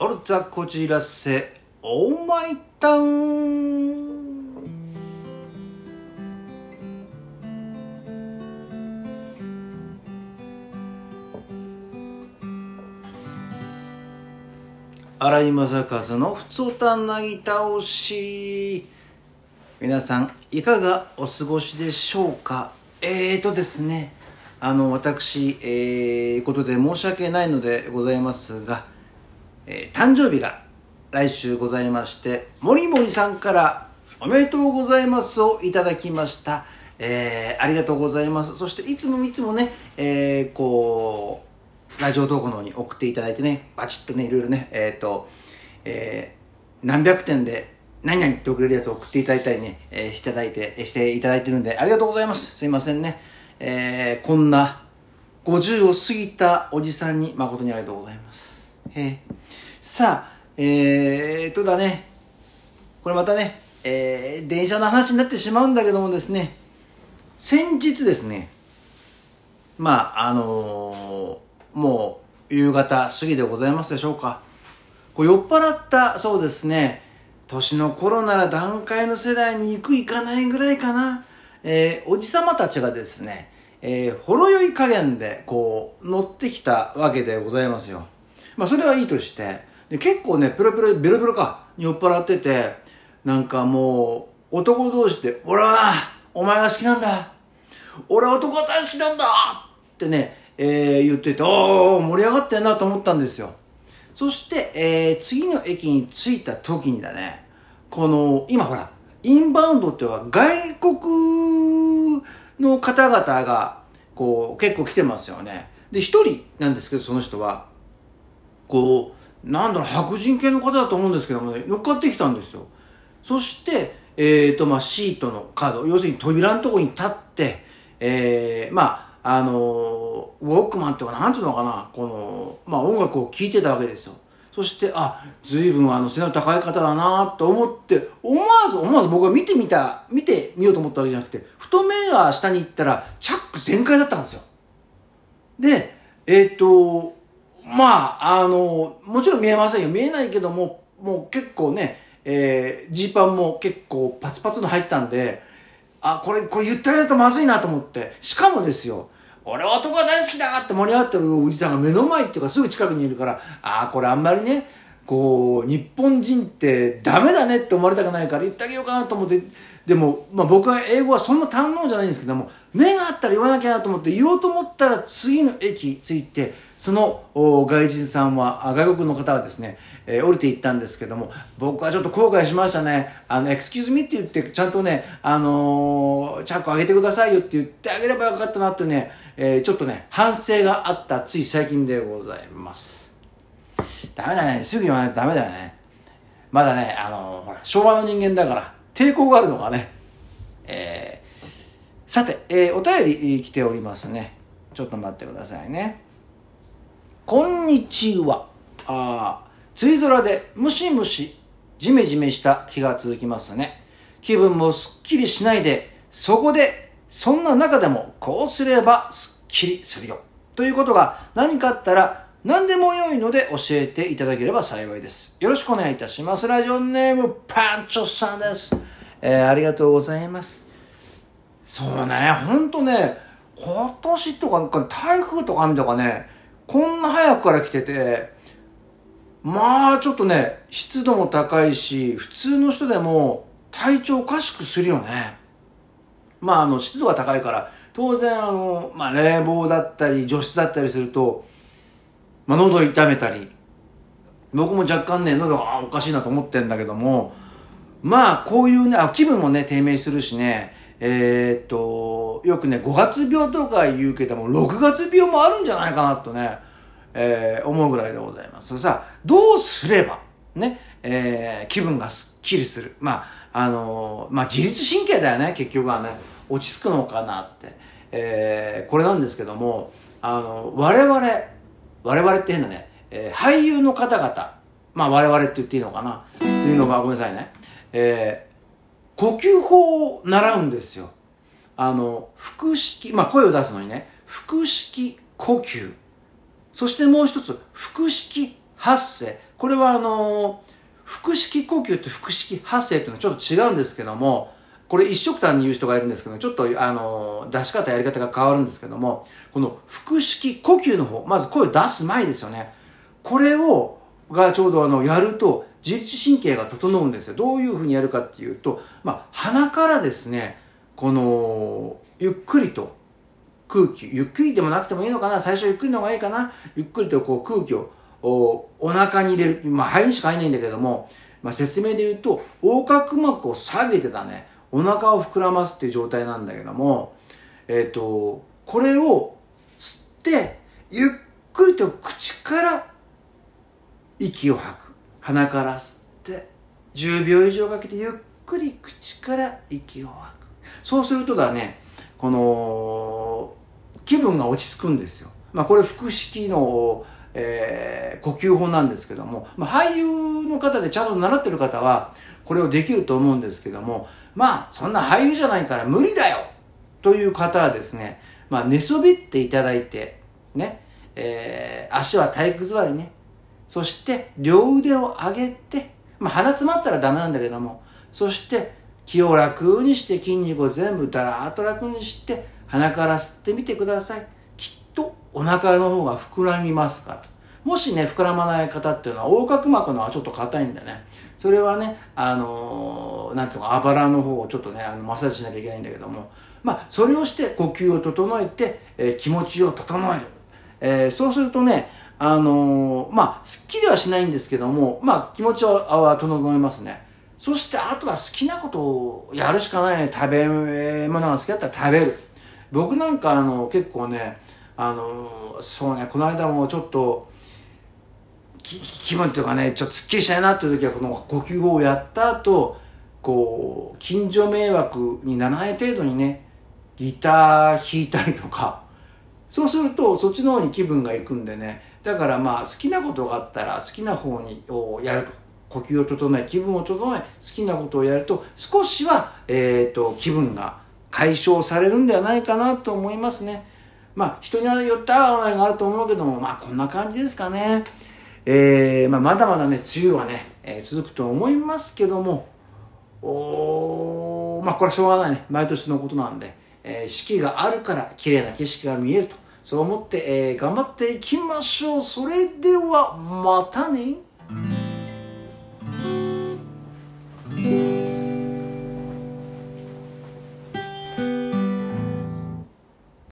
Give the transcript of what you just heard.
オルツァこちらせオーマイタウン荒井正和のふつおたなぎ倒し。皆さんいかがお過ごしでしょうか？えーとですねあの私えー、ことで申し訳ないのでございますが、えー、誕生日が来週ございましてもりもりさんからおめでとうございますをいただきましたえー、ありがとうございますそしていつもいつもねえー、こうラジオ投稿の方に送っていただいてねバチッとねいろいろねえっ、ー、とえー、何百点で何々って送れるやつを送っていただいたりね、えー、していただいて、していただいてるんで、ありがとうございます。すいませんね。えー、こんな50を過ぎたおじさんに誠にありがとうございます。えー、さあ、えーとだね、これまたね、えー、電車の話になってしまうんだけどもですね、先日ですね、まあ、あのー、もう夕方過ぎでございますでしょうか。こう酔っ払ったそうですね、年の頃なら段階の世代に行く行かないぐらいかな。えー、おじさまたちがですね、えー、ほろ酔い加減でこう乗ってきたわけでございますよ。まあそれはいいとして、で結構ね、ペロペロ、ベロベロか、に酔っ払ってて、なんかもう、男同士で、俺はお前が好きなんだ俺は男が大好きなんだってね、えー、言ってて、おお盛り上がってんなと思ったんですよ。そして、えー、次の駅に着いた時にだね、この、今ほら、インバウンドっていうのは外国の方々が、こう、結構来てますよね。で、一人なんですけど、その人は、こう、なんだろう、白人系の方だと思うんですけどもね、乗っかってきたんですよ。そして、えっ、ー、と、まあ、シートのカード、要するに扉のとこに立って、えー、まあ、あのウォークマンっていうかなんていうのかなこの、まあ、音楽を聴いてたわけですよそしてあ随分あの背の高い方だなと思って思わず思わず僕は見てみた見てみようと思ったわけじゃなくてふと目が下に行ったらチャック全開だったんですよでえっ、ー、とまああのもちろん見えませんよ。見えないけどももう結構ねえー、ジーパンも結構パツパツの履いてたんであこれこれ言ってあげるとまずいなと思って。しかもですよ俺は男が大好きだって盛り上がってるおじさんが目の前っていうかすぐ近くにいるから、ああ、これあんまりね、こう、日本人ってダメだねって思われたくないから言ってあげようかなと思って、でも、まあ僕は英語はそんな堪能じゃないんですけども、目があったら言わなきゃなと思って言おうと思ったら次の駅着いて、その外人さんは、外国の方はですね、えー、降りていったんですけども、僕はちょっと後悔しましたね。あの、エクスキューズミって言って、ちゃんとね、あのー、チャック上げてくださいよって言ってあげればよかったなってね、えー、ちょっとね、反省があったつい最近でございます。ダメだね。すぐ言わないとダメだよね。まだね、あの、ほら、昭和の人間だから、抵抗があるのがね。えー、さて、えー、お便り来ておりますね。ちょっと待ってくださいね。こんにちは。ああ梅雨空でムシムシ、ジメジメした日が続きますね。気分もすっきりしないで、そこでそんな中でもこうすればすっきりするよ。ということが何かあったら何でも良いので教えていただければ幸いです。よろしくお願いいたします。ラジオネームパンチョさんです。えー、ありがとうございます。そうね、ほんとね、今年とか台風とか雨とかね、こんな早くから来てて、まあちょっとね、湿度も高いし、普通の人でも体調おかしくするよね。まあ、あの、湿度が高いから、当然、あの、まあ、冷房だったり、除湿だったりすると、まあ、喉痛めたり、僕も若干ね、喉がおかしいなと思ってんだけども、まあ、こういうね、気分もね、低迷するしね、えー、っと、よくね、5月病とか言うけども、6月病もあるんじゃないかなとね、えー、思うぐらいでございます。さあ、どうすれば、ね、えー、気分がすっきりする。まあ、あのまあ、自律神経だよね、結局はね。落ち着くのかなって。えー、これなんですけども、あの、我々、我々って変だね、えー、俳優の方々、まあ我々って言っていいのかな、っていうのが、ごめんなさいね。えー、呼吸法を習うんですよ。あの、腹式、まあ声を出すのにね、腹式呼吸。そしてもう一つ、腹式発声これはあの腹式呼吸と腹式発声っていうのはちょっと違うんですけどもこれ一色単に言う人がいるんですけどちょっとあの出し方やり方が変わるんですけどもこの腹式呼吸の方まず声を出す前ですよねこれをがちょうどあのやると自律神経が整うんですよ。どういうふうにやるかっていうと、まあ、鼻からですねこのゆっくりと空気ゆっくりでもなくてもいいのかな最初ゆっくりの方がいいかなゆっくりとこう空気をおお腹に入れるまあ肺にしか入んないんだけども、まあ、説明で言うと横隔膜を下げてたねお腹を膨らますっていう状態なんだけどもえっ、ー、とこれを吸ってゆっくりと口から息を吐く。鼻から吸って10秒以上かけてゆっくり口から息を吐くそうするとだねこの気分が落ち着くんですよ。まあ、これ腹式の、えー、呼吸法なんですけども、まあ、俳優の方でちゃんと習ってる方はこれをできると思うんですけどもまあそんな俳優じゃないから無理だよという方はですね、まあ、寝そべっていただいてね、えー、足は体育座りねそして両腕を上げて、まあ、鼻詰まったらダメなんだけどもそして気を楽にして筋肉を全部だらーっと楽にして鼻から吸ってみてください。きっとお腹の方が膨らみますから。もしね膨らまない方っていうのは横隔膜のはちょっと硬いんでね。それはねあのー、なんていうかあばらの方をちょっとねあのマッサージしなきゃいけないんだけども。まあそれをして呼吸を整えて、えー、気持ちを整える、えー、そうするとねあのー、まあすっきりはしないんですけどもまあ気持ちは整えますね。そしてあとは好きなことをやるしかない。食べ物が好きだったら食べる。僕なんかあの結構ねあのそうねこの間もちょっと気分っていうかねちょっとすっきりしたいなっていう時はこの呼吸法をやった後こう近所迷惑にならない程度にねギター弾いたりとか。そうするとそっちの方に気分がいくんでねだからまあ好きなことがあったら好きな方にをやると。呼吸を整え気分を整え好きなことをやると少しは、えーと、気分が解消されるんではないかなと思いますね。まあ人によって合わないがあると思うけどもまあこんな感じですかね。えー、まあ、まだまだね梅雨はね、えー、続くと思いますけどもおまあこれはしょうがないね。毎年のことなんで、えー、四季があるから綺麗な景色が見えると。そう思って、えー、頑張っていきましょう。それではまたね。